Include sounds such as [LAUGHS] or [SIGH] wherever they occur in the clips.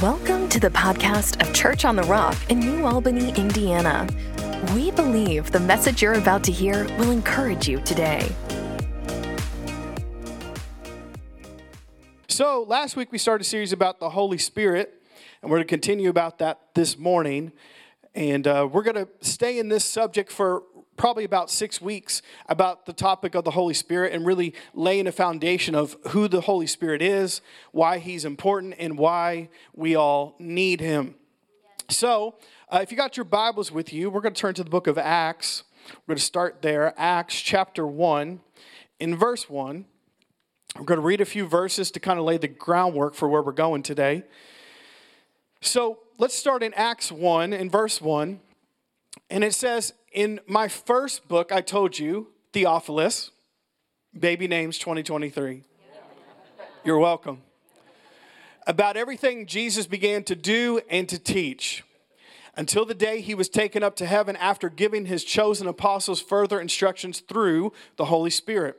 Welcome to the podcast of Church on the Rock in New Albany, Indiana. We believe the message you're about to hear will encourage you today. So, last week we started a series about the Holy Spirit, and we're going to continue about that this morning. And uh, we're going to stay in this subject for probably about six weeks about the topic of the Holy Spirit and really laying a foundation of who the Holy Spirit is, why he's important, and why we all need him. So, uh, if you got your Bibles with you, we're going to turn to the book of Acts. We're going to start there, Acts chapter 1, in verse 1. We're going to read a few verses to kind of lay the groundwork for where we're going today. So, let's start in Acts 1, in verse 1. And it says, In my first book, I told you, Theophilus, baby names 2023. You're welcome. About everything Jesus began to do and to teach until the day he was taken up to heaven after giving his chosen apostles further instructions through the Holy Spirit.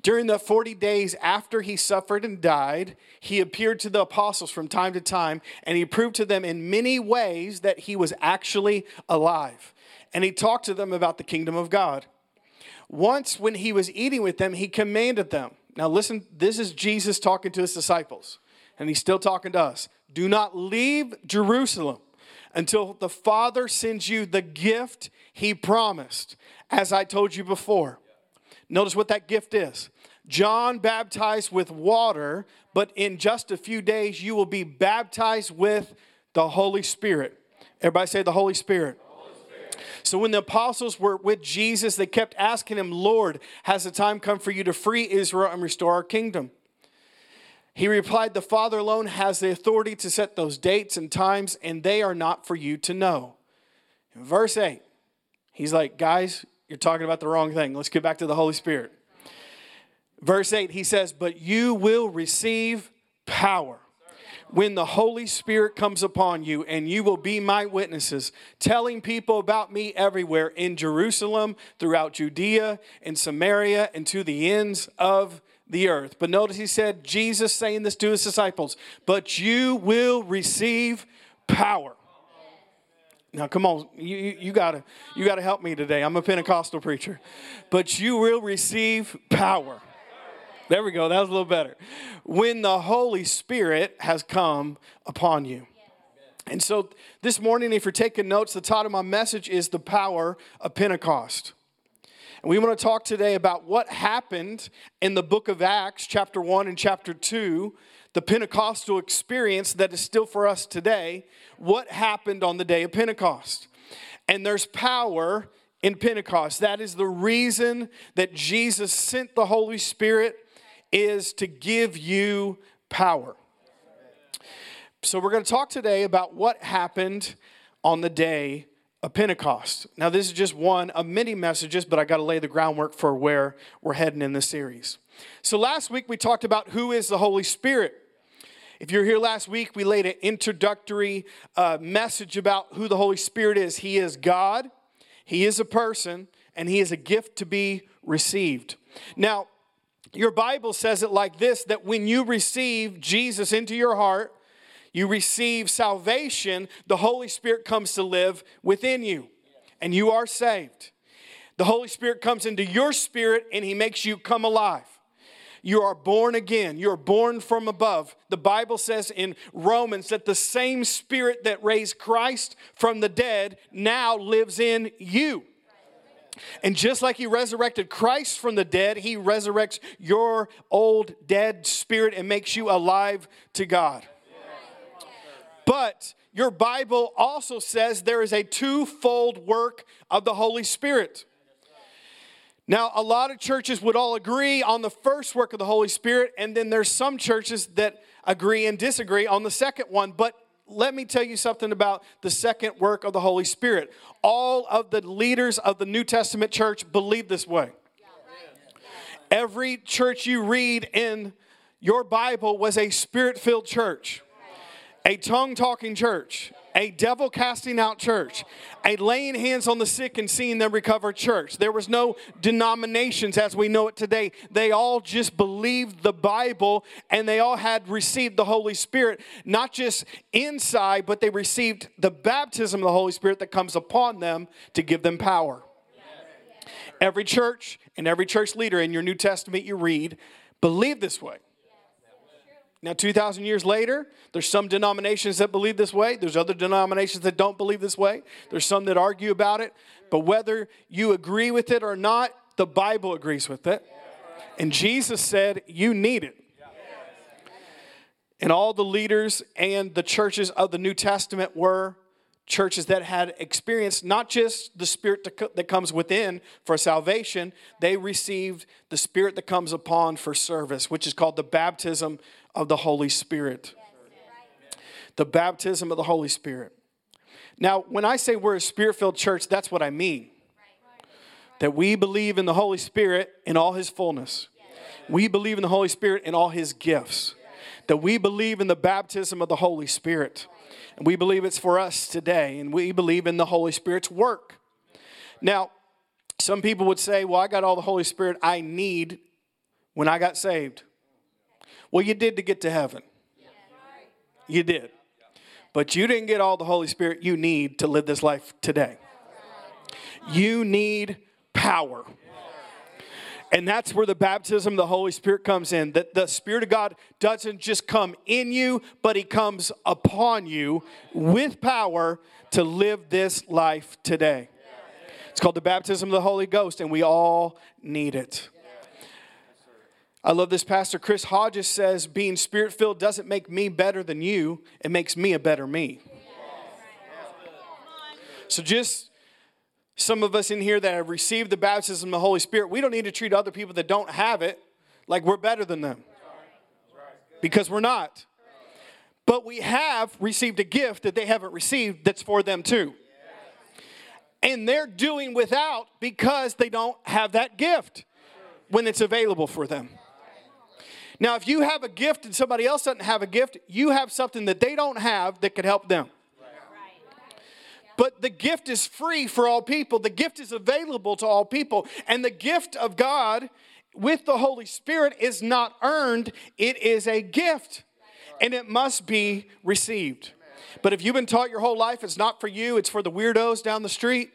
During the 40 days after he suffered and died, he appeared to the apostles from time to time, and he proved to them in many ways that he was actually alive. And he talked to them about the kingdom of God. Once, when he was eating with them, he commanded them. Now, listen, this is Jesus talking to his disciples, and he's still talking to us. Do not leave Jerusalem until the Father sends you the gift he promised, as I told you before. Notice what that gift is. John baptized with water, but in just a few days you will be baptized with the Holy Spirit. Everybody say the Holy Spirit. So when the apostles were with Jesus, they kept asking him, Lord, has the time come for you to free Israel and restore our kingdom? He replied, The Father alone has the authority to set those dates and times, and they are not for you to know. In verse 8, he's like, Guys, you're talking about the wrong thing. Let's get back to the Holy Spirit. Verse 8, he says, But you will receive power when the Holy Spirit comes upon you, and you will be my witnesses, telling people about me everywhere in Jerusalem, throughout Judea, in Samaria, and to the ends of the earth. But notice he said, Jesus saying this to his disciples, But you will receive power. Now, come on, you, you, you, gotta you gotta help me today. I'm a Pentecostal preacher, but you will receive power. There we go. That was a little better. When the Holy Spirit has come upon you. And so this morning, if you're taking notes, the title of my message is The Power of Pentecost. And we want to talk today about what happened in the book of Acts, chapter 1 and chapter 2, the Pentecostal experience that is still for us today. What happened on the day of Pentecost? And there's power in Pentecost. That is the reason that Jesus sent the Holy Spirit is to give you power. So we're going to talk today about what happened on the day of Pentecost. Now this is just one of many messages, but I got to lay the groundwork for where we're heading in this series. So last week we talked about who is the Holy Spirit. If you're here last week, we laid an introductory uh, message about who the Holy Spirit is. He is God, He is a person, and He is a gift to be received. Now, your Bible says it like this that when you receive Jesus into your heart, you receive salvation, the Holy Spirit comes to live within you, and you are saved. The Holy Spirit comes into your spirit and He makes you come alive. You are born again. You're born from above. The Bible says in Romans that the same spirit that raised Christ from the dead now lives in you. And just like he resurrected Christ from the dead, he resurrects your old dead spirit and makes you alive to God. But your Bible also says there is a twofold work of the Holy Spirit. Now, a lot of churches would all agree on the first work of the Holy Spirit, and then there's some churches that agree and disagree on the second one. But let me tell you something about the second work of the Holy Spirit. All of the leaders of the New Testament church believe this way. Every church you read in your Bible was a spirit filled church, a tongue talking church. A devil casting out church, a laying hands on the sick and seeing them recover church. There was no denominations as we know it today. They all just believed the Bible and they all had received the Holy Spirit, not just inside, but they received the baptism of the Holy Spirit that comes upon them to give them power. Every church and every church leader in your New Testament you read believe this way. Now, 2,000 years later, there's some denominations that believe this way. There's other denominations that don't believe this way. There's some that argue about it. But whether you agree with it or not, the Bible agrees with it. And Jesus said, You need it. And all the leaders and the churches of the New Testament were churches that had experienced not just the spirit that comes within for salvation, they received the spirit that comes upon for service, which is called the baptism of the Holy Spirit. The baptism of the Holy Spirit. Now, when I say we're a spirit filled church, that's what I mean. That we believe in the Holy Spirit in all his fullness. We believe in the Holy Spirit in all his gifts. That we believe in the baptism of the Holy Spirit and we believe it's for us today, and we believe in the Holy Spirit's work. Now, some people would say, Well, I got all the Holy Spirit I need when I got saved. Well, you did to get to heaven. You did. But you didn't get all the Holy Spirit you need to live this life today. You need power. And that's where the baptism of the Holy Spirit comes in. That the Spirit of God doesn't just come in you, but He comes upon you with power to live this life today. It's called the baptism of the Holy Ghost, and we all need it. I love this. Pastor Chris Hodges says, being spirit filled doesn't make me better than you, it makes me a better me. So just some of us in here that have received the baptism of the Holy Spirit, we don't need to treat other people that don't have it like we're better than them. Because we're not. But we have received a gift that they haven't received that's for them too. And they're doing without because they don't have that gift when it's available for them. Now, if you have a gift and somebody else doesn't have a gift, you have something that they don't have that could help them. But the gift is free for all people. The gift is available to all people. And the gift of God with the Holy Spirit is not earned, it is a gift. And it must be received. But if you've been taught your whole life it's not for you, it's for the weirdos down the street,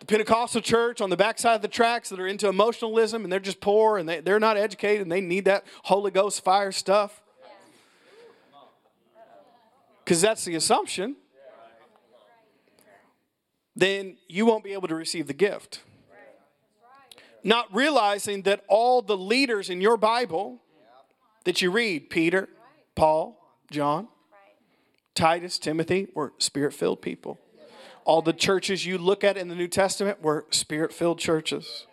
the Pentecostal church on the backside of the tracks that are into emotionalism and they're just poor and they, they're not educated and they need that Holy Ghost fire stuff. Because that's the assumption then you won't be able to receive the gift. Not realizing that all the leaders in your Bible that you read, Peter, Paul, John, Titus, Timothy, were spirit filled people. All the churches you look at in the New Testament were spirit filled churches.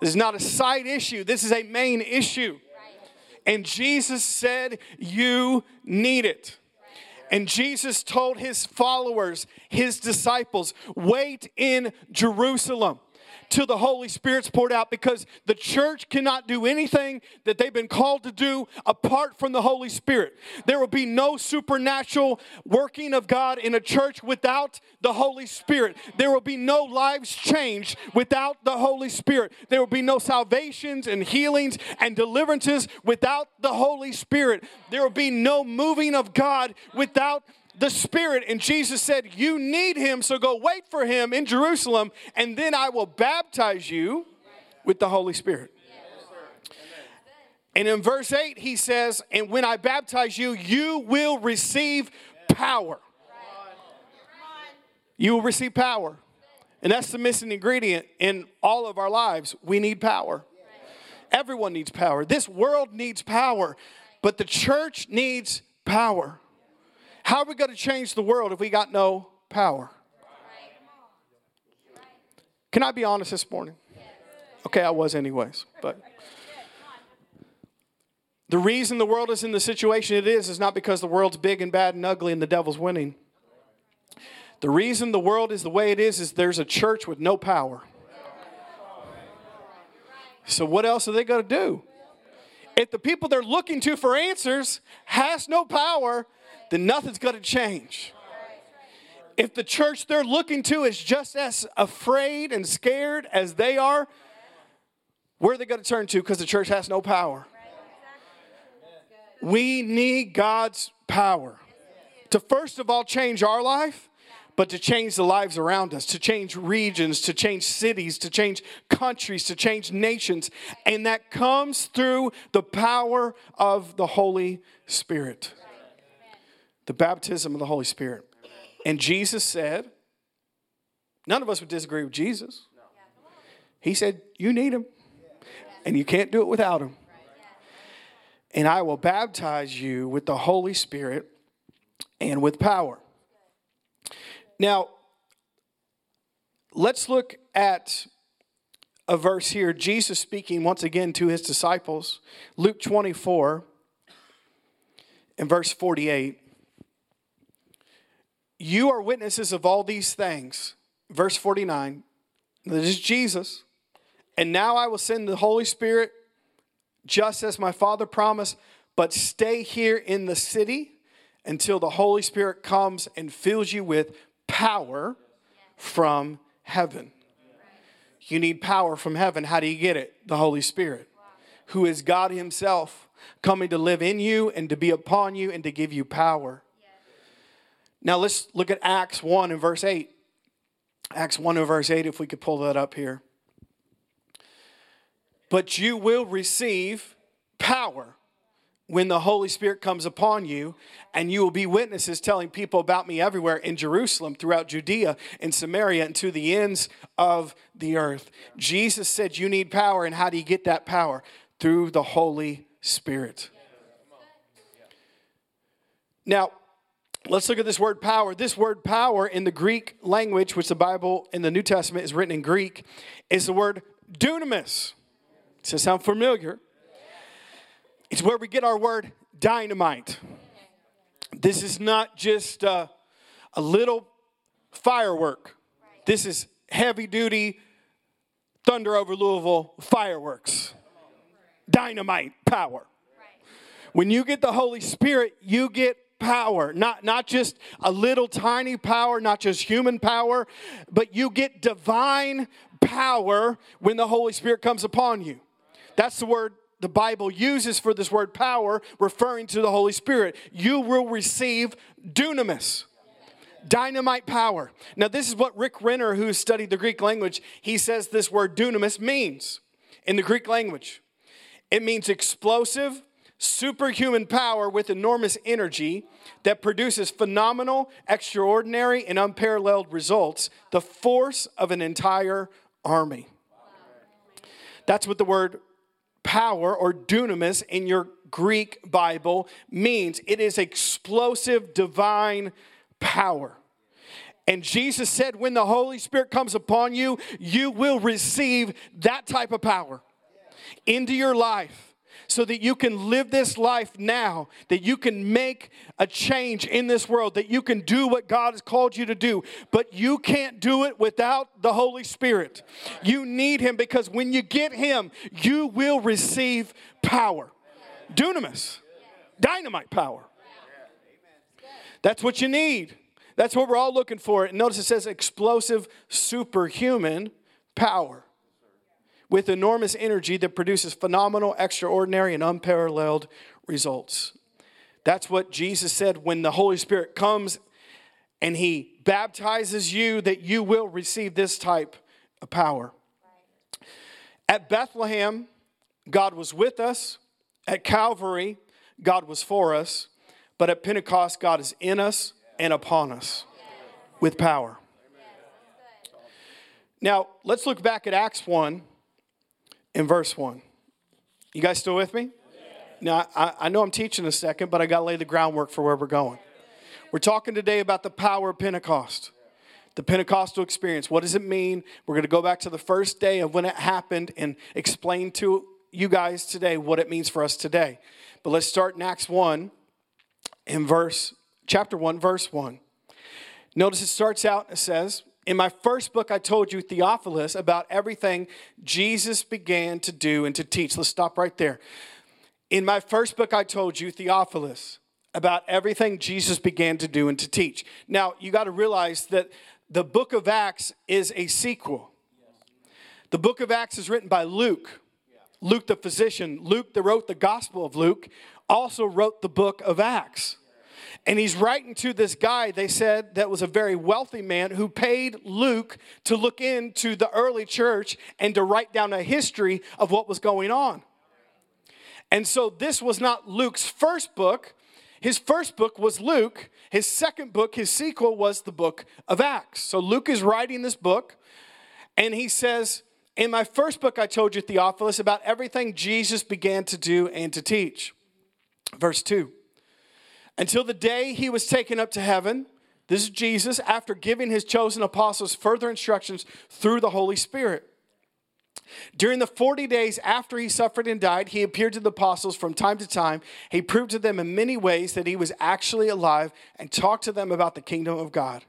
This is not a side issue, this is a main issue. And Jesus said, You need it. And Jesus told his followers, his disciples, wait in Jerusalem till the Holy Spirit's poured out because the church cannot do anything that they've been called to do apart from the Holy Spirit. There will be no supernatural working of God in a church without the Holy Spirit. There will be no lives changed without the Holy Spirit. There will be no salvations and healings and deliverances without the Holy Spirit. There will be no moving of God without the Spirit. And Jesus said, You need him, so go wait for him in Jerusalem, and then I will baptize you with the Holy Spirit. And in verse 8, he says, And when I baptize you, you will receive power. You will receive power. And that's the missing ingredient in all of our lives. We need power. Everyone needs power. This world needs power, but the church needs power. How are we going to change the world if we got no power? Can I be honest this morning? Okay, I was anyways, but the reason the world is in the situation it is is not because the world's big and bad and ugly and the devil's winning. The reason the world is the way it is is there's a church with no power. So what else are they going to do? If the people they're looking to for answers has no power, then nothing's going to change. If the church they're looking to is just as afraid and scared as they are, where are they going to turn to? Because the church has no power. We need God's power to first of all change our life, but to change the lives around us, to change regions, to change cities, to change countries, to change nations. And that comes through the power of the Holy Spirit, the baptism of the Holy Spirit. And Jesus said, none of us would disagree with Jesus. He said, You need him, and you can't do it without him. And I will baptize you with the Holy Spirit and with power. Now, let's look at a verse here. Jesus speaking once again to his disciples, Luke 24 and verse 48. You are witnesses of all these things. Verse 49. This is Jesus. And now I will send the Holy Spirit just as my Father promised, but stay here in the city until the Holy Spirit comes and fills you with power from heaven. You need power from heaven. How do you get it? The Holy Spirit, who is God Himself coming to live in you and to be upon you and to give you power. Now let's look at Acts 1 and verse 8. Acts 1 and verse 8, if we could pull that up here. But you will receive power when the Holy Spirit comes upon you, and you will be witnesses telling people about me everywhere in Jerusalem, throughout Judea, and Samaria, and to the ends of the earth. Jesus said, You need power, and how do you get that power? Through the Holy Spirit. Now, let's look at this word power. This word power in the Greek language, which the Bible in the New Testament is written in Greek, is the word dunamis. Does that sound familiar? It's where we get our word dynamite. This is not just a little firework. This is heavy duty thunder over Louisville fireworks. Dynamite power. When you get the Holy Spirit, you get power. Not, not just a little tiny power, not just human power, but you get divine power when the Holy Spirit comes upon you. That's the word the Bible uses for this word power, referring to the Holy Spirit. You will receive dunamis. Dynamite power. Now, this is what Rick Renner, who studied the Greek language, he says this word dunamis means in the Greek language. It means explosive, superhuman power with enormous energy that produces phenomenal, extraordinary, and unparalleled results, the force of an entire army. That's what the word power or dunamis in your Greek Bible means it is explosive divine power. And Jesus said, when the Holy Spirit comes upon you, you will receive that type of power into your life so that you can live this life now, that you can make a change in this world, that you can do what God has called you to do. But you can't do it without the Holy Spirit. You need Him because when you get Him, you will receive power. Dunamis, dynamite power. That's what you need. That's what we're all looking for. And notice it says explosive, superhuman power with enormous energy that produces phenomenal, extraordinary, and unparalleled results. That's what Jesus said when the Holy Spirit comes and He baptizes you, that you will receive this type of power. At Bethlehem, God was with us. At Calvary, God was for us. But at Pentecost, God is in us and upon us with power. Now, let's look back at Acts 1 in verse 1. You guys still with me? Now, I, I know I'm teaching a second, but I got to lay the groundwork for where we're going. We're talking today about the power of Pentecost, the Pentecostal experience. What does it mean? We're going to go back to the first day of when it happened and explain to you guys today what it means for us today. But let's start in Acts 1 in verse chapter 1 verse 1. Notice it starts out it says, in my first book, I told you, Theophilus, about everything Jesus began to do and to teach. Let's stop right there. In my first book, I told you, Theophilus, about everything Jesus began to do and to teach. Now, you got to realize that the book of Acts is a sequel. The book of Acts is written by Luke. Luke, the physician, Luke, that wrote the Gospel of Luke, also wrote the book of Acts. And he's writing to this guy, they said, that was a very wealthy man who paid Luke to look into the early church and to write down a history of what was going on. And so this was not Luke's first book. His first book was Luke. His second book, his sequel, was the book of Acts. So Luke is writing this book, and he says, In my first book, I told you, Theophilus, about everything Jesus began to do and to teach. Verse 2 Until the day he was taken up to heaven, this is Jesus, after giving his chosen apostles further instructions through the Holy Spirit. During the 40 days after he suffered and died, he appeared to the apostles from time to time. He proved to them in many ways that he was actually alive and talked to them about the kingdom of God.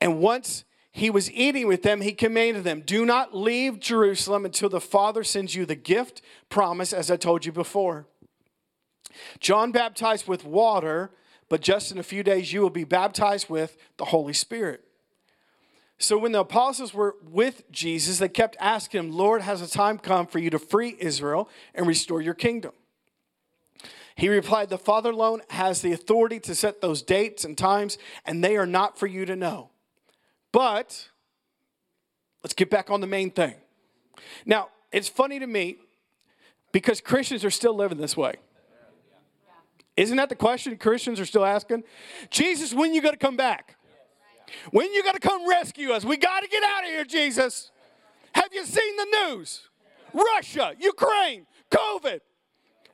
And once he was eating with them, he commanded them, Do not leave Jerusalem until the Father sends you the gift promised, as I told you before. John baptized with water, but just in a few days you will be baptized with the Holy Spirit. So when the apostles were with Jesus, they kept asking him, Lord, has a time come for you to free Israel and restore your kingdom? He replied, The Father alone has the authority to set those dates and times, and they are not for you to know. But let's get back on the main thing. Now, it's funny to me because Christians are still living this way. Isn't that the question Christians are still asking? Jesus, when you going to come back? When you going to come rescue us? We got to get out of here, Jesus. Have you seen the news? Russia, Ukraine, COVID.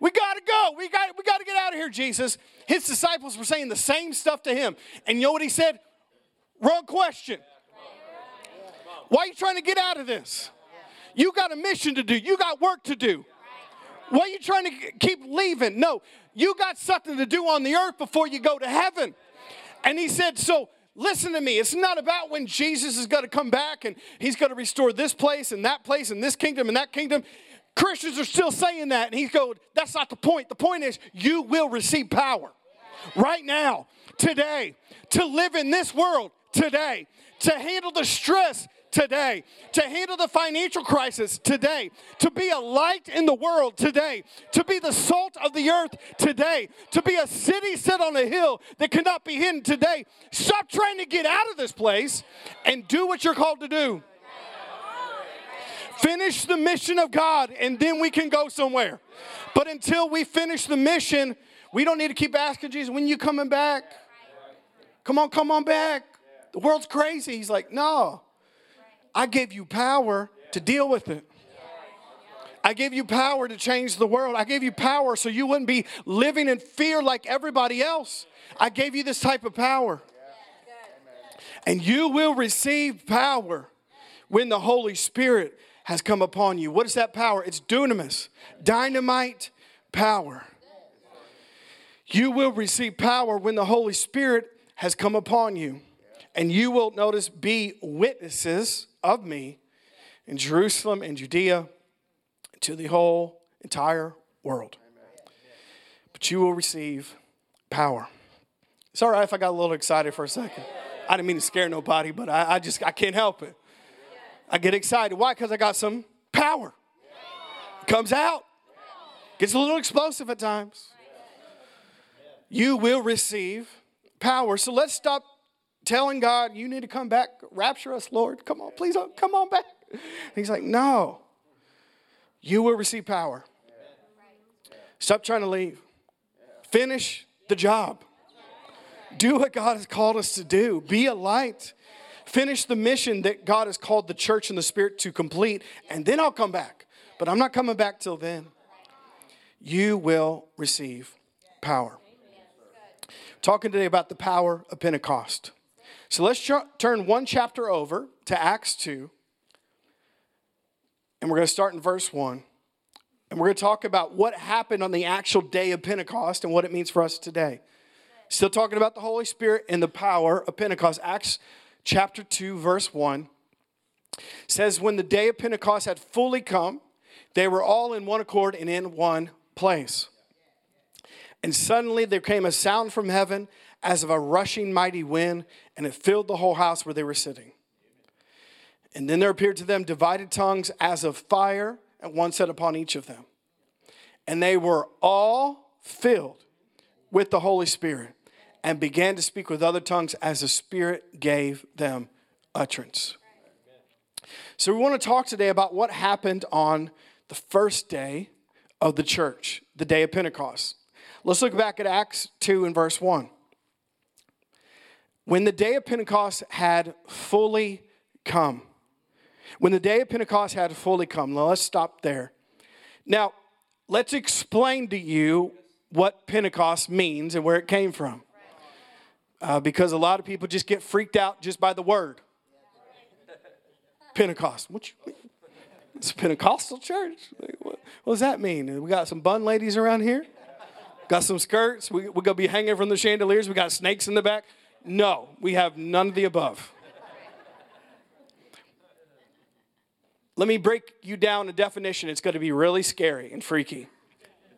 We got to go. We got, we got to get out of here, Jesus. His disciples were saying the same stuff to him. And you know what he said? Wrong question. Why are you trying to get out of this? You got a mission to do, you got work to do. Why are you trying to keep leaving? No, you got something to do on the earth before you go to heaven. And he said, So Listen to me. It's not about when Jesus is going to come back and he's going to restore this place and that place and this kingdom and that kingdom. Christians are still saying that. And he's going, that's not the point. The point is, you will receive power right now, today, to live in this world today, to handle the stress today, to handle the financial crisis today, to be a light in the world today, to be the salt of the earth today, to be a city set on a hill that cannot be hidden today. Stop trying to get out of this place and do what you're called to do. Finish the mission of God and then we can go somewhere. But until we finish the mission, we don't need to keep asking Jesus, when you coming back? Come on, come on back. The world's crazy. He's like, no. I gave you power to deal with it. I gave you power to change the world. I gave you power so you wouldn't be living in fear like everybody else. I gave you this type of power. And you will receive power when the Holy Spirit has come upon you. What is that power? It's dunamis, dynamite power. You will receive power when the Holy Spirit has come upon you. And you will, notice, be witnesses of me in Jerusalem and Judea to the whole entire world. But you will receive power. It's all right if I got a little excited for a second. I didn't mean to scare nobody, but I, I just I can't help it. I get excited. Why? Because I got some power. It comes out. Gets a little explosive at times. You will receive power. So let's stop telling God, you need to come back, rapture us, Lord. Come on, please, uh, come on back. And he's like, no, you will receive power. Stop trying to leave. Finish the job. Do what God has called us to do. Be a light. Finish the mission that God has called the church and the Spirit to complete, and then I'll come back. But I'm not coming back till then. You will receive power. Talking today about the power of Pentecost. So let's turn one chapter over to Acts 2. And we're going to start in verse 1. And we're going to talk about what happened on the actual day of Pentecost and what it means for us today. Still talking about the Holy Spirit and the power of Pentecost. Acts chapter 2, verse 1 says, When the day of Pentecost had fully come, they were all in one accord and in one place. And suddenly there came a sound from heaven as of a rushing mighty wind, and it filled the whole house where they were sitting. And then there appeared to them divided tongues as of fire, and one set upon each of them. And they were all filled with the Holy Spirit and began to speak with other tongues as the Spirit gave them utterance. So, we want to talk today about what happened on the first day of the church, the day of Pentecost. Let's look back at Acts 2 and verse 1. When the day of Pentecost had fully come, when the day of Pentecost had fully come, now let's stop there. Now, let's explain to you what Pentecost means and where it came from. Uh, because a lot of people just get freaked out just by the word. Pentecost. What you, it's a Pentecostal church. What, what, does that mean? We got some bun ladies around here. Got some skirts. We, we're gonna be hanging from the chandeliers. We got snakes in the back. No, we have none of the above. Let me break you down a definition. It's going to be really scary and freaky.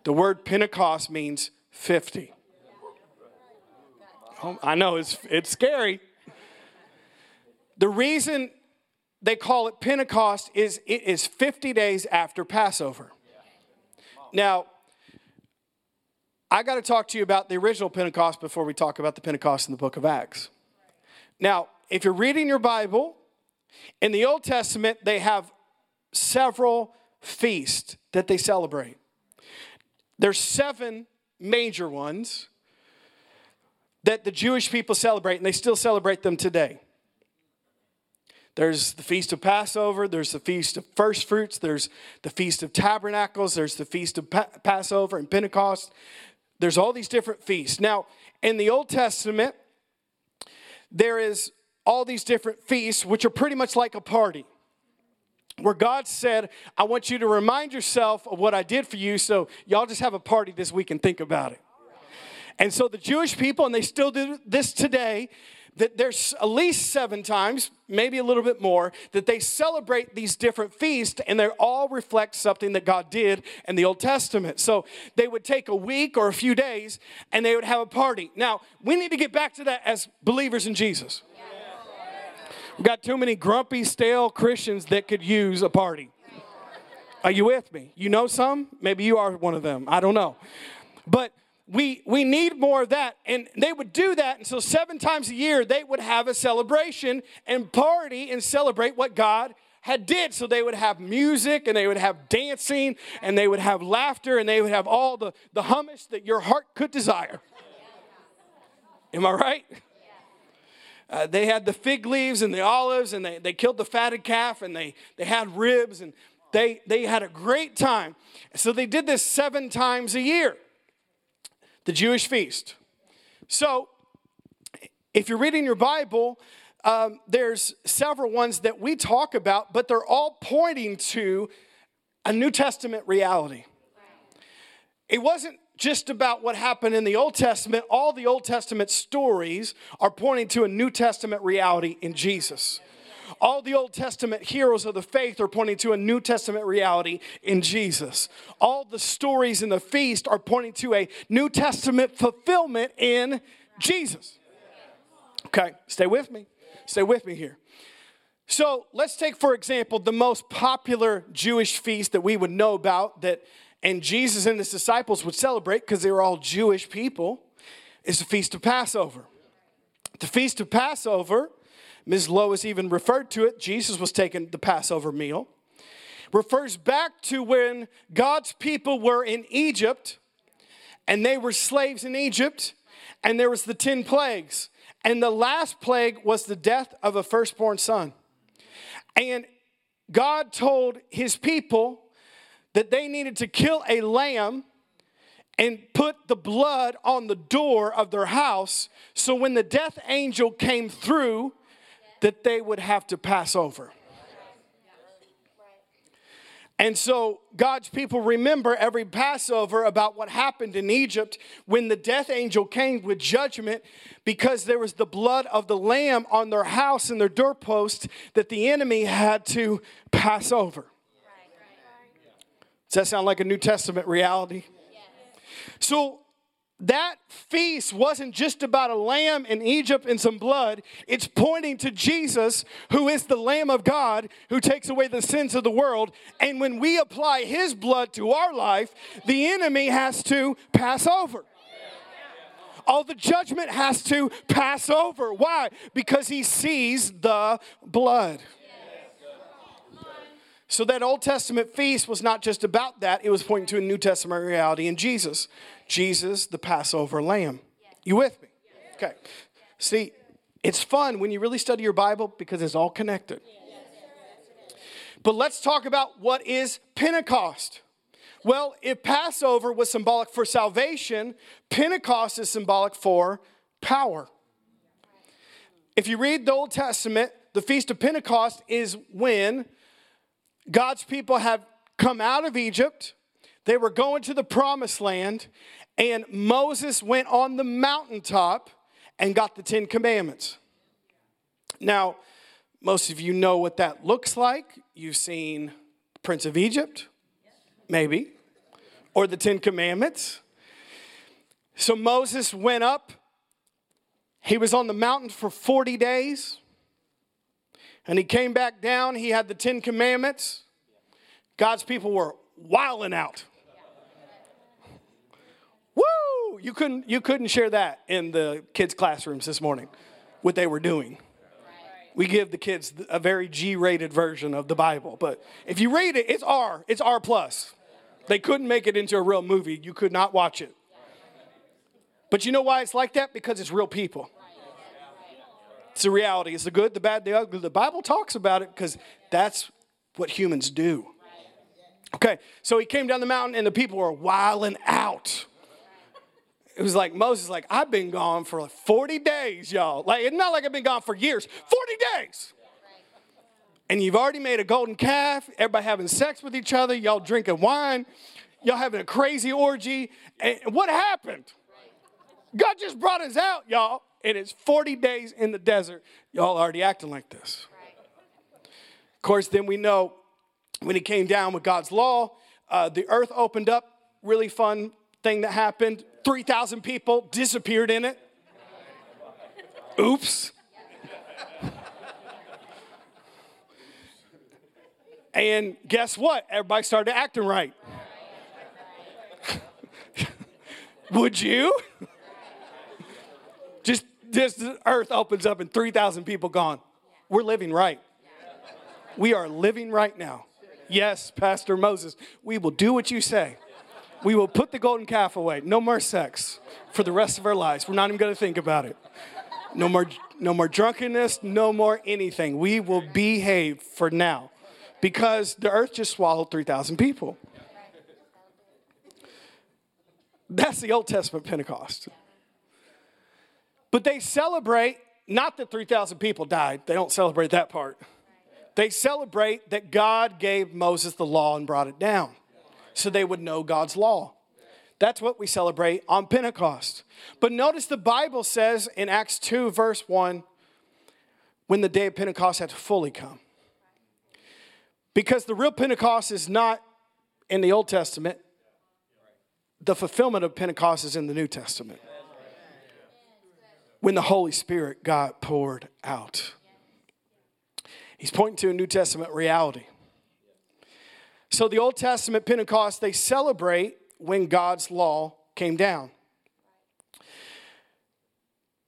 The word Pentecost means 50. Oh, I know it's, it's scary. The reason they call it Pentecost is it is 50 days after Passover. Now, I got to talk to you about the original Pentecost before we talk about the Pentecost in the book of Acts. Now, if you're reading your Bible, in the Old Testament, they have several feasts that they celebrate. There's seven major ones that the Jewish people celebrate, and they still celebrate them today. There's the Feast of Passover, there's the Feast of First Fruits, there's the Feast of Tabernacles, there's the Feast of pa- Passover and Pentecost. There's all these different feasts. Now, in the Old Testament, there is all these different feasts, which are pretty much like a party where God said, I want you to remind yourself of what I did for you, so y'all just have a party this week and think about it. And so the Jewish people, and they still do this today, that there's at least seven times, maybe a little bit more, that they celebrate these different feasts and they all reflect something that God did in the Old Testament. So they would take a week or a few days and they would have a party. Now, we need to get back to that as believers in Jesus. We've got too many grumpy, stale Christians that could use a party. Are you with me? You know some? Maybe you are one of them. I don't know. But we we need more of that. And they would do that. And so seven times a year they would have a celebration and party and celebrate what god had did. So they would have music and they would have dancing and they would have laughter and they would have all the the hummus that your heart could desire. Am i right? Uh, they had the fig leaves and the olives and they, they killed the fatted calf and they, they had ribs and they, they had a great time. So they did this seven times a year the Jewish feast. So, if you're reading your Bible, um, there's several ones that we talk about, but they're all pointing to a New Testament reality. It wasn't just about what happened in the Old Testament, all the Old Testament stories are pointing to a New Testament reality in Jesus. All the Old Testament heroes of the faith are pointing to a New Testament reality in Jesus. All the stories in the feast are pointing to a New Testament fulfillment in Jesus. Okay, stay with me. Stay with me here. So let's take, for example, the most popular Jewish feast that we would know about that and Jesus and his disciples would celebrate because they were all Jewish people is the Feast of Passover. The Feast of Passover Ms. Lois even referred to it. Jesus was taking the Passover meal. Refers back to when God's people were in Egypt and they were slaves in Egypt, and there was the 10 plagues. And the last plague was the death of a firstborn son. And God told his people that they needed to kill a lamb and put the blood on the door of their house so when the death angel came through that they would have to pass over. And so God's people remember every Passover about what happened in Egypt when the death angel came with judgment because there was the blood of the lamb on their house and their doorpost that the enemy had to pass over. Does that sound like a New Testament reality? So that feast wasn't just about a lamb in Egypt and some blood. It's pointing to Jesus, who is the Lamb of God, who takes away the sins of the world. And when we apply his blood to our life, the enemy has to pass over. All the judgment has to pass over. Why? Because he sees the blood. So that Old Testament feast was not just about that, it was pointing to a New Testament reality in Jesus. Jesus, the Passover lamb. You with me? Okay. See, it's fun when you really study your Bible because it's all connected. But let's talk about what is Pentecost. Well, if Passover was symbolic for salvation, Pentecost is symbolic for power. If you read the Old Testament, the Feast of Pentecost is when God's people have come out of Egypt, they were going to the promised land, and Moses went on the mountaintop and got the Ten Commandments. Now, most of you know what that looks like. You've seen Prince of Egypt, maybe, or the Ten Commandments. So Moses went up. He was on the mountain for 40 days. And he came back down. He had the Ten Commandments. God's people were wilding out. Woo! You couldn't, you couldn't share that in the kids' classrooms this morning, what they were doing. We give the kids a very G-rated version of the Bible, but if you read it, it's R. It's R plus. They couldn't make it into a real movie. You could not watch it. But you know why it's like that? Because it's real people. It's the reality. It's the good, the bad, the ugly. The Bible talks about it because that's what humans do. Okay, so he came down the mountain and the people were wiling out. It was like Moses, like, I've been gone for like 40 days, y'all. Like, it's not like I've been gone for years, 40 days. And you've already made a golden calf, everybody having sex with each other, y'all drinking wine, y'all having a crazy orgy. And what happened? God just brought us out, y'all, and it's 40 days in the desert. Y'all already acting like this. Of course, then we know when he came down with God's law, uh, the earth opened up. Really fun thing that happened. 3,000 people disappeared in it. Oops. And guess what? Everybody started acting right. [LAUGHS] Would you? This earth opens up and 3,000 people gone. We're living right. We are living right now. Yes, Pastor Moses, we will do what you say. We will put the golden calf away. No more sex for the rest of our lives. We're not even going to think about it. No more, no more drunkenness, no more anything. We will behave for now because the earth just swallowed 3,000 people. That's the Old Testament Pentecost. But they celebrate not that 3,000 people died, they don't celebrate that part. They celebrate that God gave Moses the law and brought it down so they would know God's law. That's what we celebrate on Pentecost. But notice the Bible says in Acts 2, verse 1, when the day of Pentecost had fully come. Because the real Pentecost is not in the Old Testament, the fulfillment of Pentecost is in the New Testament. When the Holy Spirit got poured out. He's pointing to a New Testament reality. So the Old Testament Pentecost, they celebrate when God's law came down.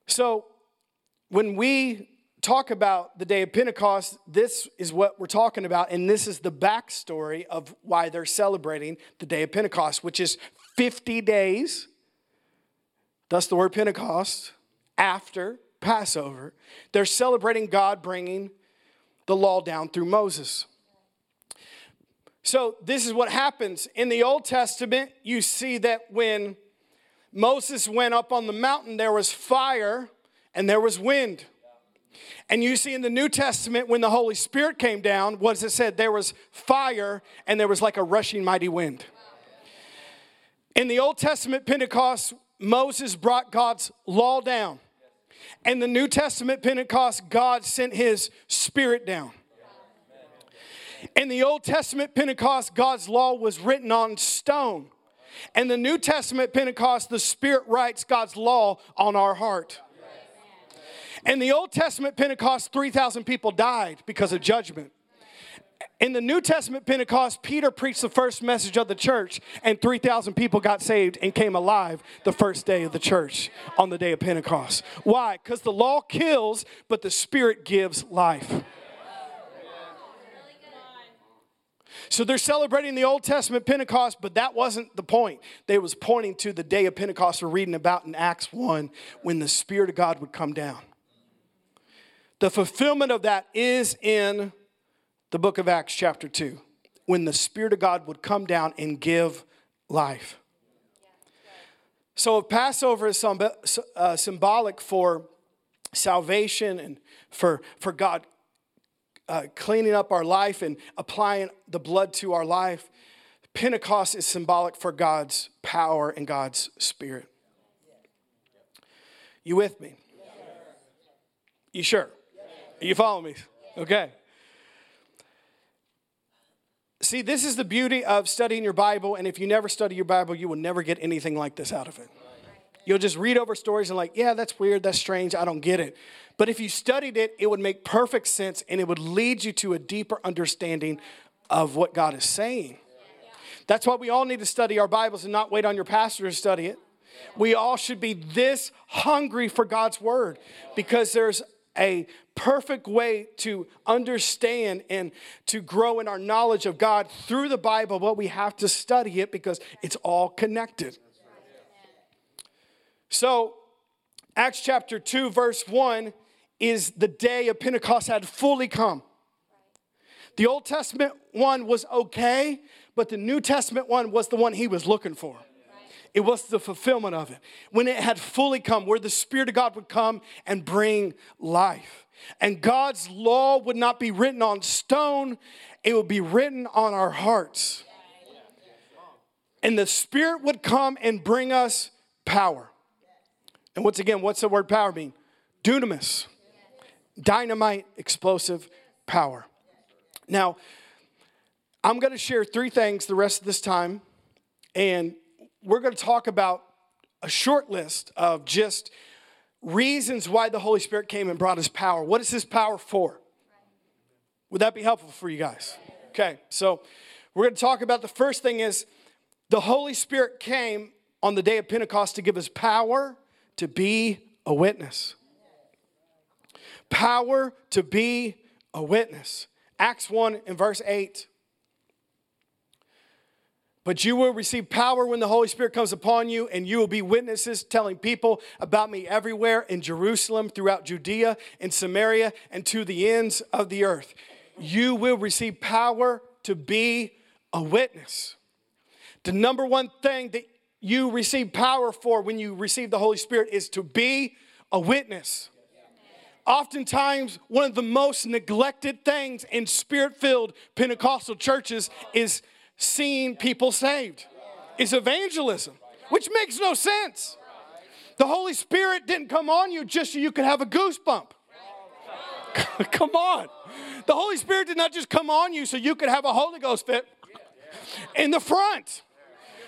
So when we talk about the day of Pentecost, this is what we're talking about, and this is the backstory of why they're celebrating the day of Pentecost, which is 50 days, thus the word Pentecost, after Passover. They're celebrating God bringing the law down through Moses. So, this is what happens. In the Old Testament, you see that when Moses went up on the mountain, there was fire and there was wind. And you see in the New Testament, when the Holy Spirit came down, what does it said? There was fire and there was like a rushing mighty wind. In the Old Testament Pentecost, Moses brought God's law down. And the New Testament Pentecost, God sent his spirit down. In the Old Testament Pentecost, God's law was written on stone. And the New Testament Pentecost, the Spirit writes God's law on our heart. In the Old Testament Pentecost, 3,000 people died because of judgment. In the New Testament Pentecost, Peter preached the first message of the church, and 3,000 people got saved and came alive the first day of the church on the day of Pentecost. Why? Because the law kills, but the Spirit gives life. So they're celebrating the Old Testament Pentecost, but that wasn't the point. They was pointing to the day of Pentecost we're reading about in Acts 1 when the Spirit of God would come down. The fulfillment of that is in the book of Acts, chapter 2, when the Spirit of God would come down and give life. So, if Passover is uh, symbolic for salvation and for, for God uh, cleaning up our life and applying the blood to our life, Pentecost is symbolic for God's power and God's Spirit. You with me? You sure? You follow me? Okay. See, this is the beauty of studying your Bible, and if you never study your Bible, you will never get anything like this out of it. You'll just read over stories and, like, yeah, that's weird, that's strange, I don't get it. But if you studied it, it would make perfect sense and it would lead you to a deeper understanding of what God is saying. That's why we all need to study our Bibles and not wait on your pastor to study it. We all should be this hungry for God's word because there's a perfect way to understand and to grow in our knowledge of God through the Bible, but we have to study it because it's all connected. So, Acts chapter 2, verse 1 is the day of Pentecost had fully come. The Old Testament one was okay, but the New Testament one was the one he was looking for. It was the fulfillment of it. When it had fully come, where the Spirit of God would come and bring life. And God's law would not be written on stone, it would be written on our hearts. And the Spirit would come and bring us power. And once again, what's the word power mean? Dunamis, dynamite, explosive power. Now, I'm going to share three things the rest of this time, and we're going to talk about a short list of just reasons why the Holy Spirit came and brought us power. What is His power for? Would that be helpful for you guys? Okay, so we're going to talk about the first thing is the Holy Spirit came on the day of Pentecost to give us power to be a witness. Power to be a witness. Acts 1 and verse 8 but you will receive power when the Holy Spirit comes upon you, and you will be witnesses telling people about me everywhere in Jerusalem, throughout Judea in Samaria, and to the ends of the earth. You will receive power to be a witness. The number one thing that you receive power for when you receive the Holy Spirit is to be a witness. Oftentimes, one of the most neglected things in spirit filled Pentecostal churches is seeing people saved. is evangelism, which makes no sense. The Holy Spirit didn't come on you just so you could have a goosebump. [LAUGHS] come on. The Holy Spirit did not just come on you so you could have a Holy Ghost fit in the front.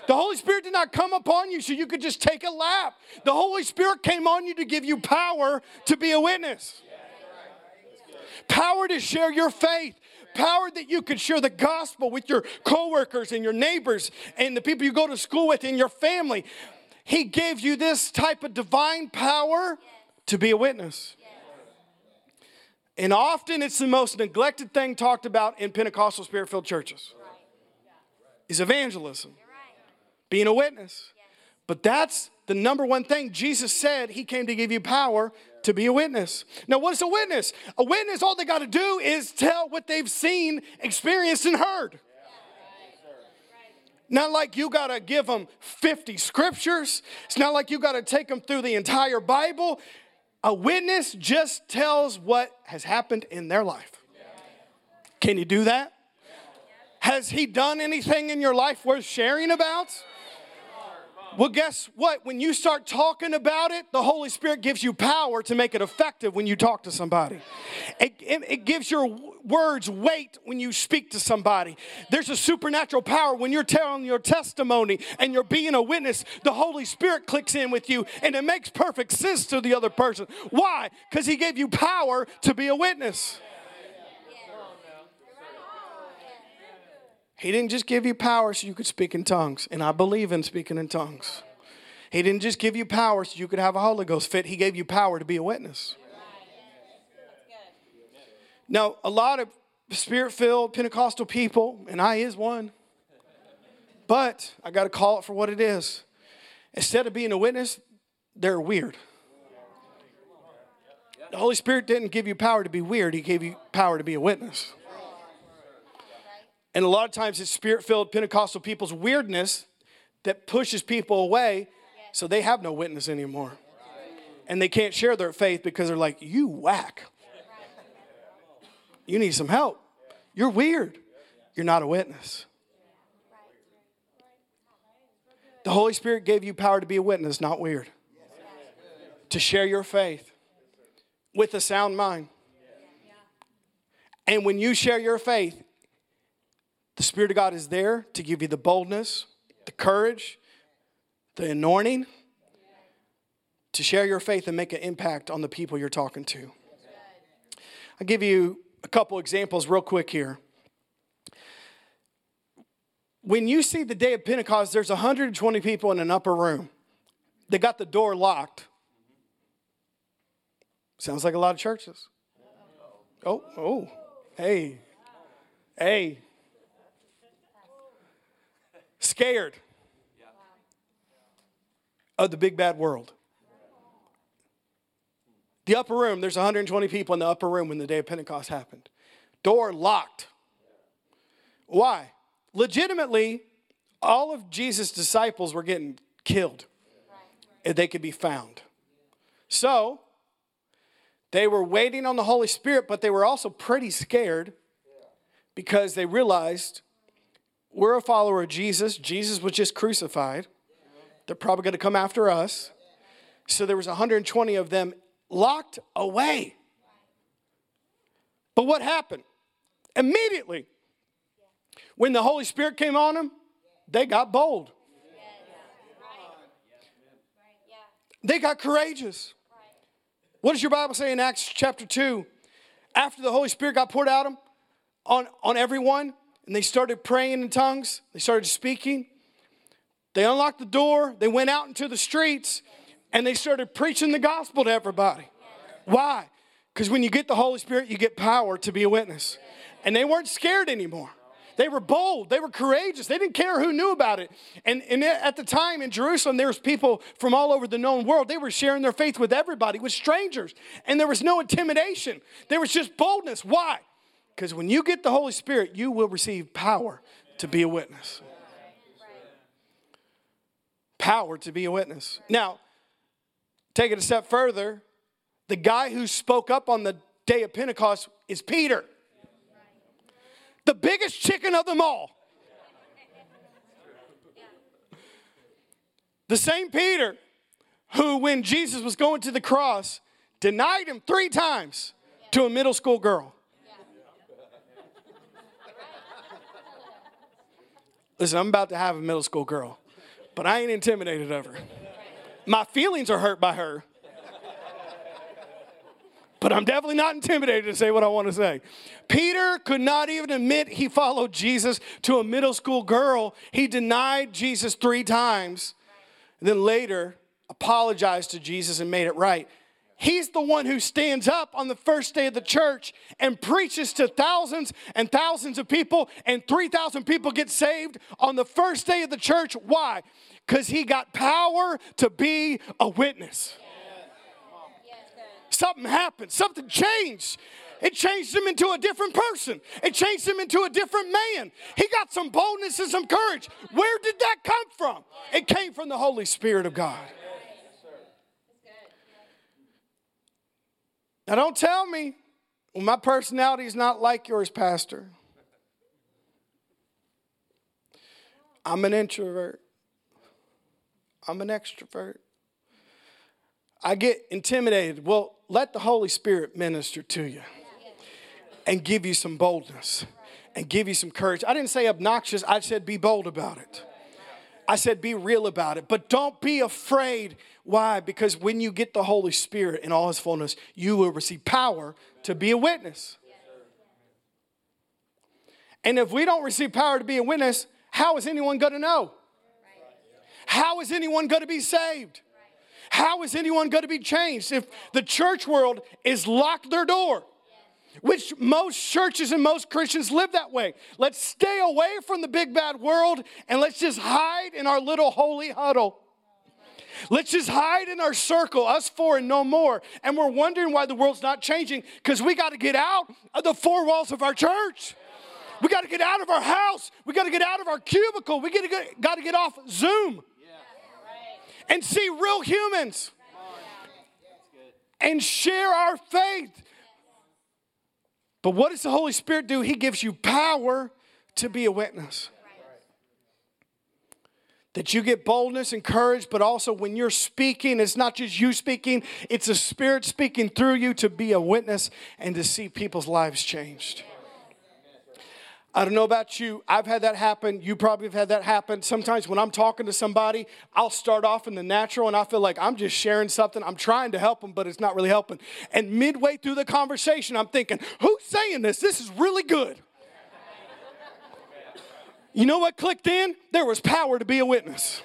The Holy Spirit did not come upon you so you could just take a lap. The Holy Spirit came on you to give you power to be a witness, power to share your faith, power that you could share the gospel with your coworkers and your neighbors and the people you go to school with and your family. He gave you this type of divine power to be a witness. And often it's the most neglected thing talked about in Pentecostal spirit filled churches is evangelism, being a witness. But that's the number one thing Jesus said he came to give you power to be a witness. Now, what is a witness? A witness, all they got to do is tell what they've seen, experienced, and heard. Not like you got to give them 50 scriptures. It's not like you got to take them through the entire Bible. A witness just tells what has happened in their life. Can you do that? Has he done anything in your life worth sharing about? Well, guess what? When you start talking about it, the Holy Spirit gives you power to make it effective when you talk to somebody. It, it, it, gives your words weight when you speak to somebody. There's a supernatural power when you're telling your testimony and you're being a witness. The Holy Spirit clicks in with you and it makes perfect sense to the other person. Why? Because He gave you power to be a witness. He didn't just give you power so you could speak in tongues, and I believe in speaking in tongues. He didn't just give you power so you could have a Holy Ghost fit, He gave you power to be a witness. Now, a lot of spirit filled Pentecostal people, and I is one, but I got to call it for what it is. Instead of being a witness, they're weird. The Holy Spirit didn't give you power to be weird, He gave you power to be a witness. And a lot of times it's spirit filled Pentecostal people's weirdness that pushes people away so they have no witness anymore. And they can't share their faith because they're like, you whack. You need some help. You're weird. You're not a witness. The Holy Spirit gave you power to be a witness, not weird. To share your faith with a sound mind. And when you share your faith, the Spirit of God is there to give you the boldness, the courage, the anointing to share your faith and make an impact on the people you're talking to. I'll give you a couple examples real quick here. When you see the day of Pentecost, there's 120 people in an upper room. They got the door locked. Sounds like a lot of churches. Oh, oh, hey, hey scared of the big bad world. The upper room, there's 120 people in the upper room when the day of Pentecost happened. Door locked. Why? Legitimately, all of Jesus' disciples were getting killed if they could be found. So, they were waiting on the Holy Spirit, but they were also pretty scared because they realized we're a follower of Jesus. Jesus was just crucified. They're probably going to come after us. So there was 120 of them locked away. But what happened? Immediately, when the Holy Spirit came on them, they got bold. They got courageous. What does your Bible say in Acts chapter 2? After the Holy Spirit got poured out on, on everyone, and they started praying in tongues. They started speaking. They unlocked the door. They went out into the streets and they started preaching the gospel to everybody. Why? Because when you get the Holy Spirit, you get power to be a witness. And they weren't scared anymore. They were bold. They were courageous. They didn't care who knew about it. And, and at the time in Jerusalem, there was people from all over the known world. They were sharing their faith with everybody, with strangers. And there was no intimidation. There was just boldness. Why? Because when you get the Holy Spirit, you will receive power to be a witness. Power to be a witness. Now, take it a step further. The guy who spoke up on the day of Pentecost is Peter, the biggest chicken of them all. The same Peter who, when Jesus was going to the cross, denied him three times to a middle school girl. Listen, I'm about to have a middle school girl, but I ain't intimidated of her. My feelings are hurt by her, but I'm definitely not intimidated to say what I want to say. Peter could not even admit he followed Jesus to a middle school girl. He denied Jesus three times, and then later apologized to Jesus and made it right. He's the one who stands up on the first day of the church and preaches to thousands and thousands of people, and 3,000 people get saved on the first day of the church. Why? Because he got power to be a witness. Something happened, something changed. It changed him into a different person. It changed him into a different man. He got some boldness and some courage. Where did that come from? It came from the Holy Spirit of God. Now, don't tell me, well, my personality is not like yours, Pastor. I'm an introvert. I'm an extrovert. I get intimidated. Well, let the Holy Spirit minister to you. and give you some boldness and give you some courage. I didn't say obnoxious, I said be bold about it. I said be real about it, but don't be afraid. Why? Because when you get the Holy Spirit in all his fullness, you will receive power to be a witness. And if we don't receive power to be a witness, how is anyone going to know? How is anyone going to be saved? How is anyone going to be changed if the church world is locked their door? Which most churches and most Christians live that way. Let's stay away from the big bad world and let's just hide in our little holy huddle. Let's just hide in our circle, us four and no more. And we're wondering why the world's not changing because we got to get out of the four walls of our church. We got to get out of our house. We got to get out of our cubicle. We got to get off Zoom and see real humans and share our faith. But what does the Holy Spirit do? He gives you power to be a witness. That you get boldness and courage, but also when you're speaking, it's not just you speaking, it's the Spirit speaking through you to be a witness and to see people's lives changed. I don't know about you. I've had that happen. You probably have had that happen. Sometimes when I'm talking to somebody, I'll start off in the natural and I feel like I'm just sharing something. I'm trying to help them, but it's not really helping. And midway through the conversation, I'm thinking, who's saying this? This is really good. You know what clicked in? There was power to be a witness.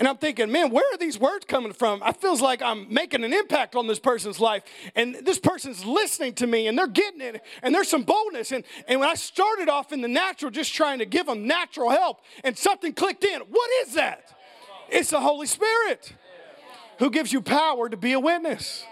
And I'm thinking, man, where are these words coming from? I feels like I'm making an impact on this person's life. And this person's listening to me and they're getting it. And there's some boldness. And, and when I started off in the natural, just trying to give them natural help, and something clicked in. What is that? It's the Holy Spirit who gives you power to be a witness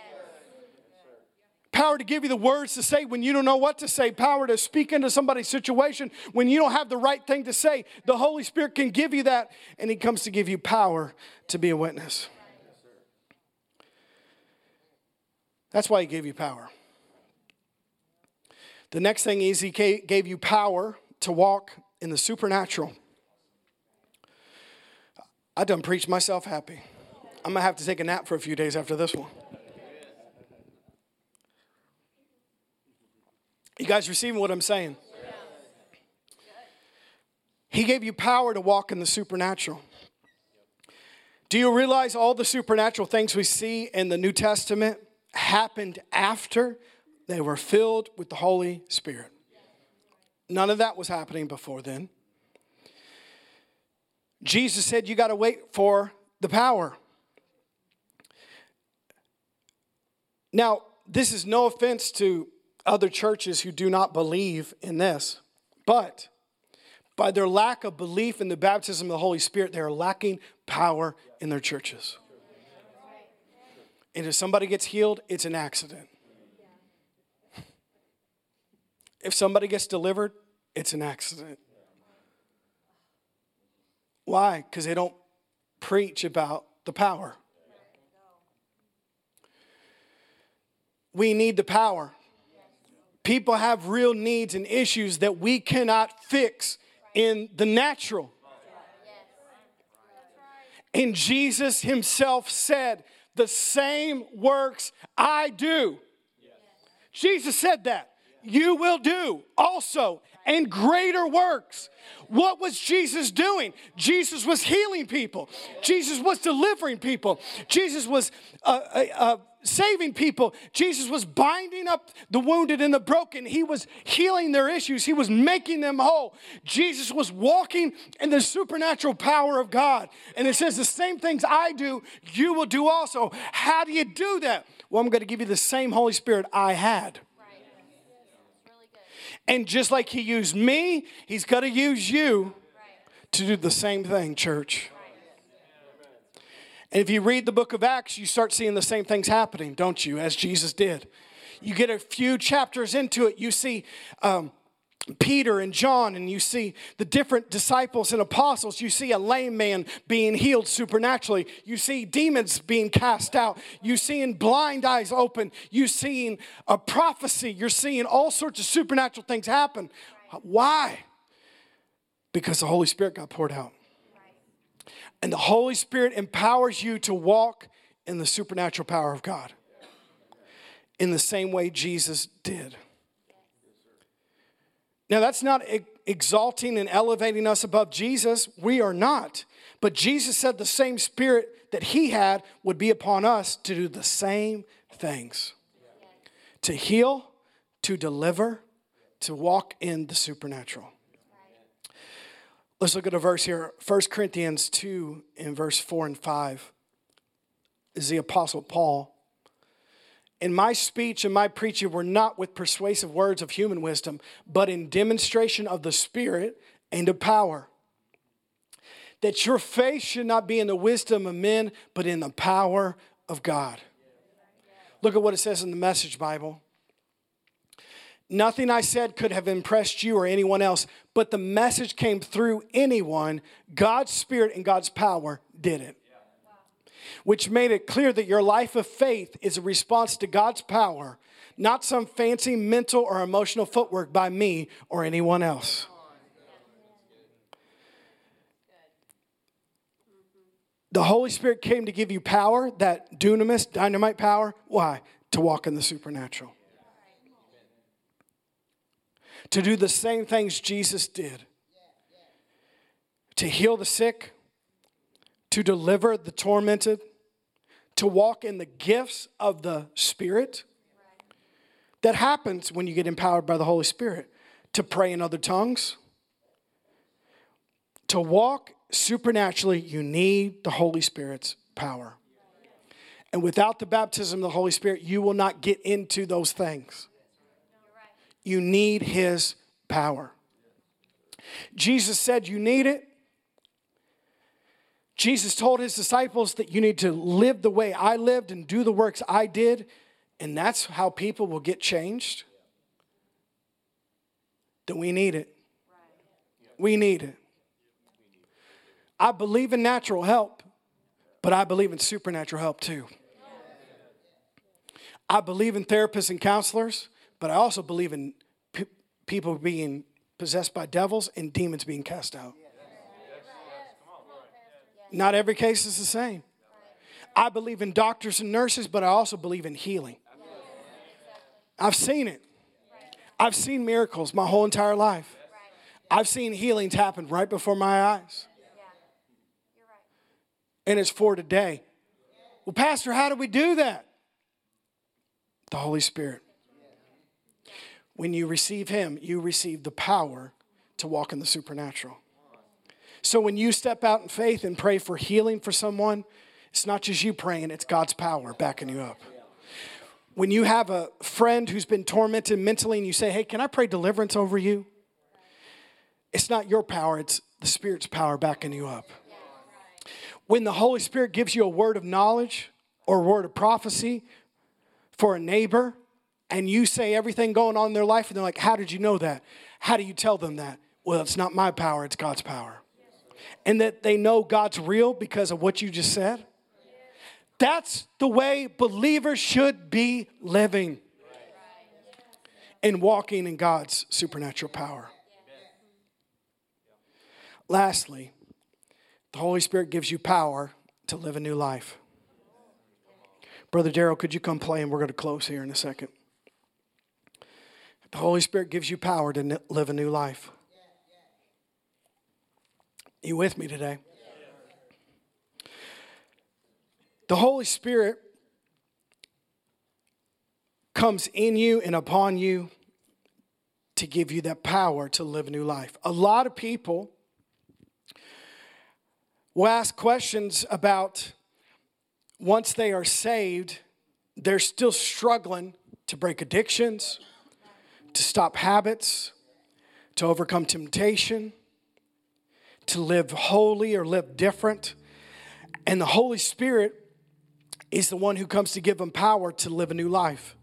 power to give you the words to say when you don't know what to say, power to speak into somebody's situation when you don't have the right thing to say. The Holy Spirit can give you that, and He comes to give you power to be a witness. That's why He gave you power. The next thing is He gave you power to walk in the supernatural. I done preached myself happy. I'm gonna have to take a nap for a few days after this one. You guys receiving what I'm saying? He gave you power to walk in the supernatural. Do you realize all the supernatural things we see in the New Testament happened after they were filled with the Holy Spirit? None of that was happening before then. Jesus said, You got to wait for the power. Now, this is no offense to other churches who do not believe in this. But by their lack of belief in the baptism of the Holy Spirit, they are lacking power in their churches. And if somebody gets healed, it's an accident. If somebody gets delivered, it's an accident. Why? Because they don't preach about the power. We need the power. People have real needs and issues that we cannot fix in the natural. And Jesus himself said, The same works I do. Jesus said that. You will do also, and greater works. What was Jesus doing? Jesus was healing people. Jesus was delivering people. Jesus was uh, uh, uh saving people. Jesus was binding up the wounded and the broken. He was healing their issues. He was making them whole. Jesus was walking in the supernatural power of God. And it says, The same things I do, you will do also. How do you do that? Well, I'm going to give you the same Holy Spirit I had. And just like He used me, He's going to use you to do the same thing, church. And if you read the book of Acts, you start seeing the same things happening, don't you, as Jesus did. You get a few chapters into it, you see um, Peter and John, and you see the different disciples and apostles. You see a lame man being healed supernaturally. You see demons being cast out. You seeing blind eyes open. You seeing a prophecy. You're seeing all sorts of supernatural things happen. Why? Because the Holy Spirit got poured out. And the Holy Spirit empowers you to walk in the supernatural power of God in the same way Jesus did. Now, that's not exalting and elevating us above Jesus. We are not. But Jesus said the same spirit that he had would be upon us to do the same things to heal, to deliver, to walk in the supernatural. Let's look at a verse here 1 Corinthians 2 in verse 4 and 5 is the Apostle Paul. In my speech and my preaching were not with persuasive words of human wisdom, but in demonstration of the Spirit and of power. That your faith should not be in the wisdom of men, but in the power of God. Look at what it says in the Message Bible. Nothing I said could have impressed you or anyone else, but the message came through anyone. God's Spirit and God's power did it which made it clear that your life of faith is a response to God's power, not some fancy mental or emotional footwork by me or anyone else. The Holy Spirit came to give you power, that dunamis, dynamite power. Why? To walk in the supernatural. To do the same things Jesus did. To heal the sick, to deliver the tormented, to walk in the gifts of the Spirit. That happens when you get empowered by the Holy Spirit. To pray in other tongues. To walk supernaturally, you need the Holy Spirit's power. And without the baptism of the Holy Spirit, you will not get into those things. You need His power. Jesus said, You need it. Jesus told his disciples that you need to live the way I lived and do the works I did, and that's how people will get changed. Then we need it. We need it. I believe in natural help, but I believe in supernatural help too. I believe in therapists and counselors, but I also believe in p- people being possessed by devils and demons being cast out. Not every case is the same. I believe in doctors and nurses, but I also believe in healing. I've seen it. I've seen miracles my whole entire life. I've seen healings happen right before my eyes. And it's for today. Well, Pastor, how do we do that? The Holy Spirit. When you receive Him, you receive the power to walk in the supernatural. So when you step out in faith and pray for healing for someone, it's not just you praying, it's God's power backing you up. When you have a friend who's been tormented mentally and you say, Hey, can I pray deliverance over you? It's not your power, it's the Spirit's power backing you up. When the Holy Spirit gives you a word of knowledge or a word of prophecy for a neighbor, and you say everything going on in their life, and they're like, How did you know that? How do you tell them that? Well, it's not my power, it's God's power and that they know God's real because of what you just said? That's the way believers should be living and walking in God's supernatural power. Lastly, the Holy Spirit gives you power to live a new life. Brother Daryl, could you come play and we're going to close here in a second. The Holy Spirit gives you power to live a new life. You with me today? The Holy Spirit comes in you and upon you to give you that power to live a new life. A lot of people will ask questions about once they are saved, they're still struggling to break addictions, to stop habits, to overcome temptation to live holy or live different. And the Holy Spirit is the one who comes to give them power to live a new life.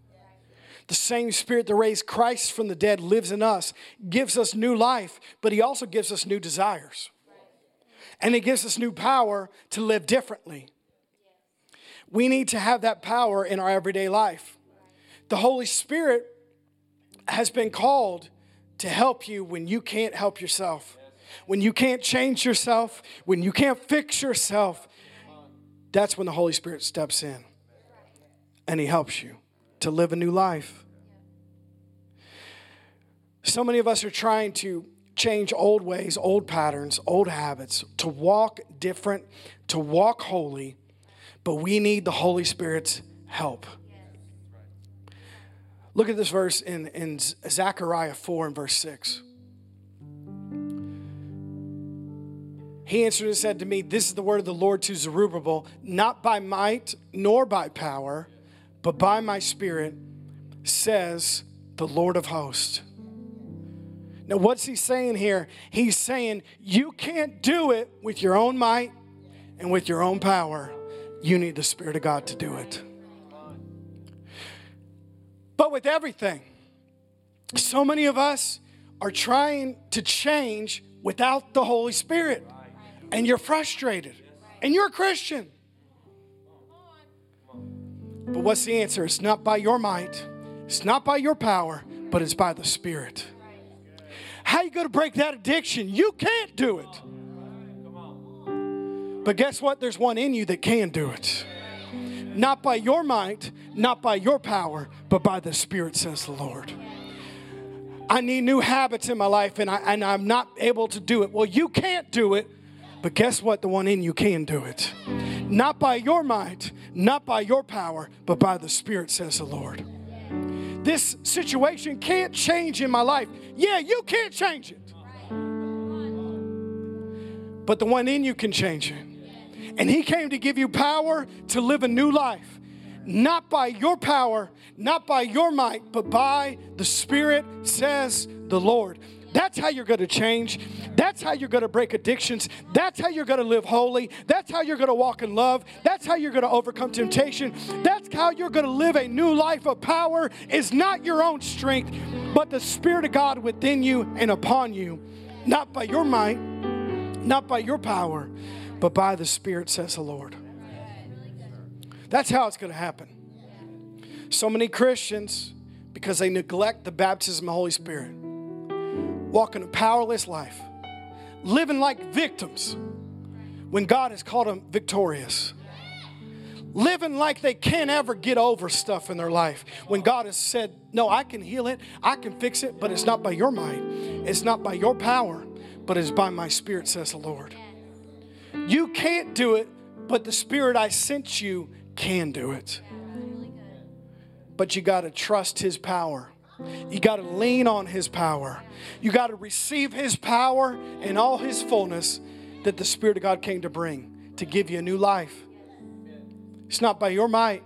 The same Spirit that raised Christ from the dead lives in us, gives us new life, but He also gives us new desires. And He gives us new power to live differently. We need to have that power in our everyday life. The Holy Spirit has been called to help you when you can't help yourself when you can't change yourself, when you can't fix yourself, that's when the Holy Spirit steps in and He helps you to live a new life. So many of us are trying to change old ways, old patterns, old habits, to walk different, to walk holy, but we need the Holy Spirit's help. Look at this verse in, in Zechariah 4 and verse 6. He answered and said to me, This is the word of the Lord to Zerubbabel, not by might nor by power, but by my spirit, says the Lord of hosts. Now, what's he saying here? He's saying, You can't do it with your own might and with your own power. You need the Spirit of God to do it. But with everything, so many of us are trying to change without the Holy Spirit and you're frustrated and you're a Christian. But what's the answer? It's not by your might, it's not by your power, but it's by the Spirit. How you going to break that addiction? You can't do it. But guess what? There's one in you that can do it. Not by your might, not by your power, but by the Spirit, says the Lord. I need new habits in my life and, I, and I'm not able to do it. Well, you can't do it but guess what? The one in you can do it. Not by your might, not by your power, but by the Spirit, says the Lord. This situation can't change in my life. Yeah, you can't change it. But the one in you can change it. And He came to give you power to live a new life. Not by your power, not by your might, but by the Spirit, says the Lord. That's how you're going to change. That's how you're going to break addictions. That's how you're going to live holy. That's how you're going to walk in love. That's how you're going to overcome temptation. That's how you're going to live a new life of power. Is not your own strength, but the Spirit of God within you and upon you, not by your might, not by your power, but by the Spirit, says the Lord. That's how it's going to happen. So many Christians, because they neglect the baptism of the Holy Spirit, walking a powerless life, living like victims when God has called them victorious. Living like they can't ever get over stuff in their life when God has said, No, I can heal it, I can fix it, but it's not by your might, it's not by your power, but it's by my spirit, says the Lord. You can't do it, but the spirit I sent you can do it. But you got to trust his power. You got to lean on His power. You got to receive His power and all His fullness that the Spirit of God came to bring to give you a new life. It's not by your might,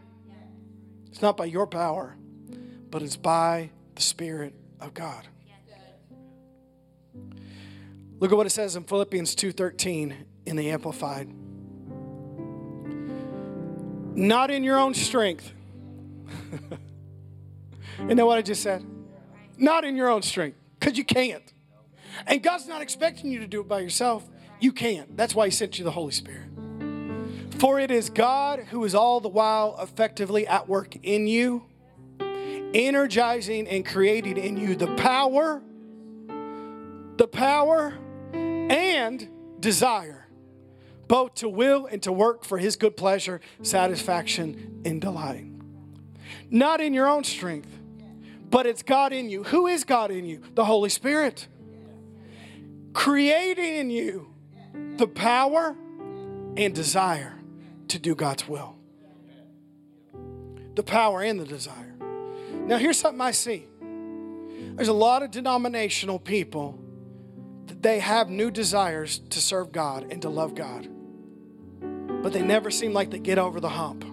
it's not by your power, but it's by the Spirit of God. Look at what it says in Philippians 2:13 in the amplified. Not in your own strength. [LAUGHS] You know what I just said? Not in your own strength, because you can't. And God's not expecting you to do it by yourself. You can't. That's why He sent you the Holy Spirit. For it is God who is all the while effectively at work in you, energizing and creating in you the power, the power and desire, both to will and to work for His good pleasure, satisfaction, and delight. Not in your own strength but it's God in you. Who is God in you? The Holy Spirit. Creating in you the power and desire to do God's will. The power and the desire. Now, here's something I see there's a lot of denominational people that they have new desires to serve God and to love God, but they never seem like they get over the hump.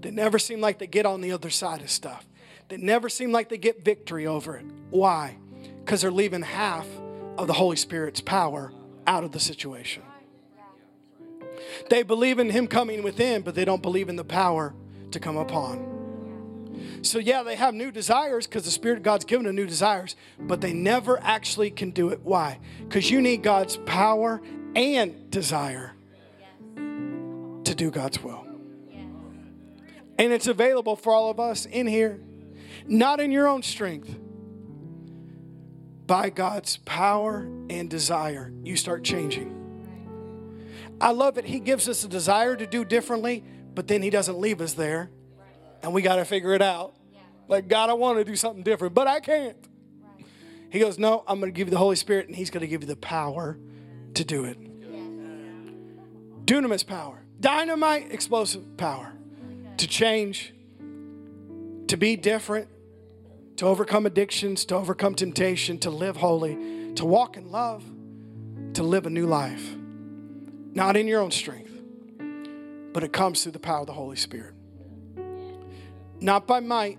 They never seem like they get on the other side of stuff They never seem like they get victory over it. Why? Because they're leaving half of the Holy Spirit's power out of the situation. They believe in Him coming within, but they don't believe in the power to come upon. So, yeah, they have new desires because the Spirit of God's given them new desires, but they never actually can do it. Why? Because you need God's power and desire to do God's will. And it's available for all of us in here not in your own strength. By God's power and desire, you start changing. I love it. He gives us a desire to do differently, but then He doesn't leave us there. And we got to figure it out. Like, God, I want to do something different, but I can't. He goes, No, I'm going to give you the Holy Spirit, and He's going to give you the power to do it. Dunamis power, dynamite, explosive power to change, to be different, to overcome addictions, to overcome temptation, to live holy, to walk in love, to live a new life. Not in your own strength, but it comes through the power of the Holy Spirit. Not by might,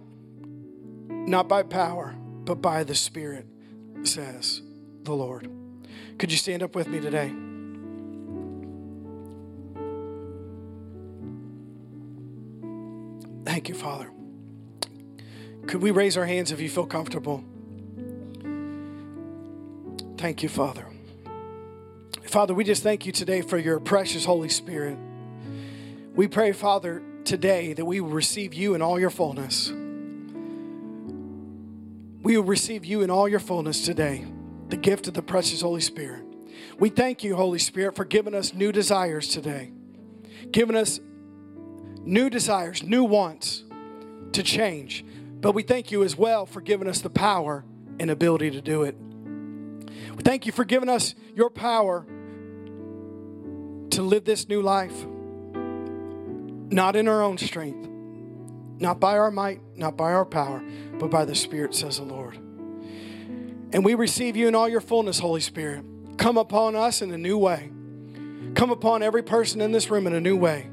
not by power, but by the Spirit, says the Lord. Could you stand up with me today? Thank you, Father. Could we raise our hands if you feel comfortable? Thank you, Father. Father, we just thank you today for your precious Holy Spirit. We pray, Father, today that we will receive you in all your fullness. We will receive you in all your fullness today, the gift of the precious Holy Spirit. We thank you, Holy Spirit, for giving us new desires today, giving us new desires, new wants to change. But we thank you as well for giving us the power and ability to do it. We thank you for giving us your power to live this new life, not in our own strength, not by our might, not by our power, but by the Spirit, says the Lord. And we receive you in all your fullness, Holy Spirit. Come upon us in a new way. Come upon every person in this room in a new way.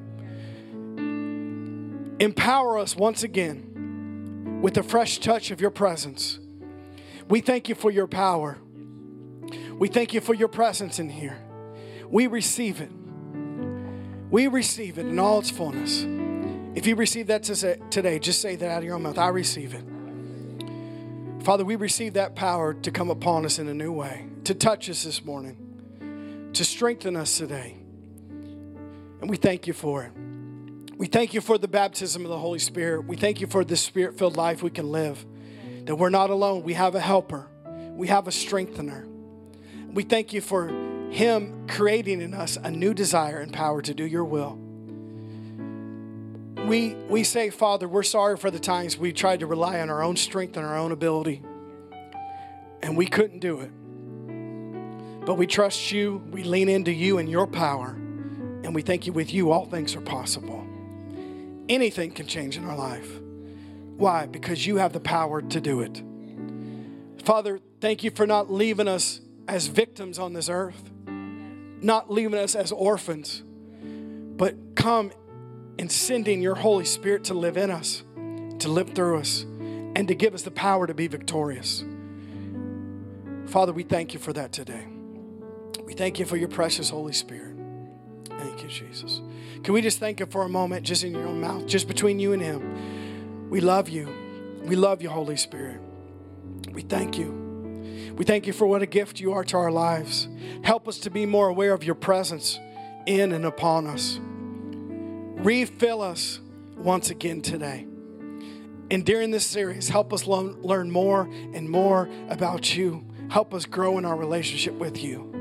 Empower us once again with the fresh touch of your presence. We thank you for your power. We thank you for your presence in here. We receive it. We receive it in all its fullness. If you receive that today, just say that out of your own mouth. I receive it. Father, we receive that power to come upon us in a new way, to touch us this morning, to strengthen us today. And we thank you for it. We thank you for the baptism of the Holy Spirit. We thank you for this spirit filled life we can live, that we're not alone. We have a helper, we have a strengthener. We thank you for Him creating in us a new desire and power to do your will. We, we say, Father, we're sorry for the times we tried to rely on our own strength and our own ability, and we couldn't do it. But we trust you, we lean into you and your power, and we thank you with you, all things are possible. Anything can change in our life. Why? Because you have the power to do it. Father, thank you for not leaving us as victims on this earth, not leaving us as orphans, but come and sending your Holy Spirit to live in us, to live through us, and to give us the power to be victorious. Father, we thank you for that today. We thank you for your precious Holy Spirit. Thank you, Jesus. Can we just thank Him for a moment, just in your own mouth, just between you and Him? We love you. We love you, Holy Spirit. We thank you. We thank you for what a gift you are to our lives. Help us to be more aware of your presence in and upon us. Refill us once again today. And during this series, help us learn more and more about you. Help us grow in our relationship with you.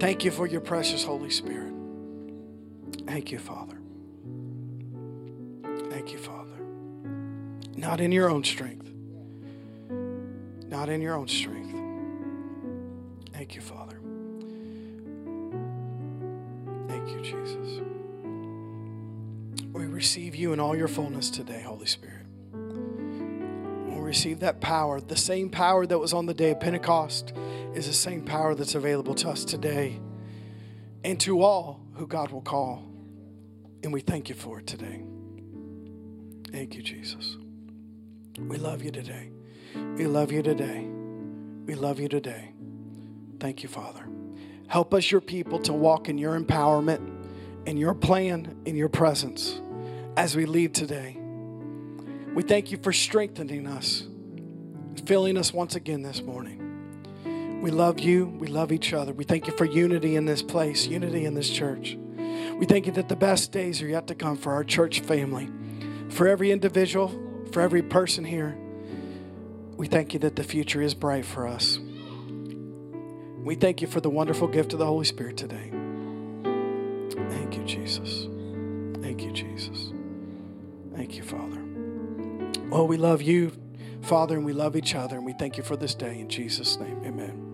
Thank you for your precious Holy Spirit. Thank you, Father. Thank you, Father. Not in your own strength, not in your own strength. Thank you, Father. Thank you, Jesus. We receive you in all your fullness today, Holy Spirit. We'll receive that power. The same power that was on the day of Pentecost is the same power that's available to us today and to all who God will call. And we thank you for it today. Thank you, Jesus. We love you today. We love you today. We love you today. Thank you, Father. Help us, your people, to walk in your empowerment in your plan in your presence as we leave today. We thank you for strengthening us, filling us once again this morning. We love you. We love each other. We thank you for unity in this place, unity in this church. We thank you that the best days are yet to come for our church family, for every individual, for every person here. We thank you that the future is bright for us. We thank you for the wonderful gift of the Holy Spirit today. Thank you, Jesus. Thank you, Jesus. Thank you, Father. Well, we love you. Father, and we love each other, and we thank you for this day. In Jesus' name, amen.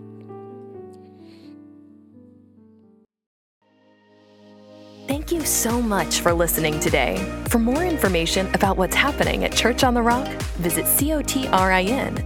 Thank you so much for listening today. For more information about what's happening at Church on the Rock, visit cotrin.org.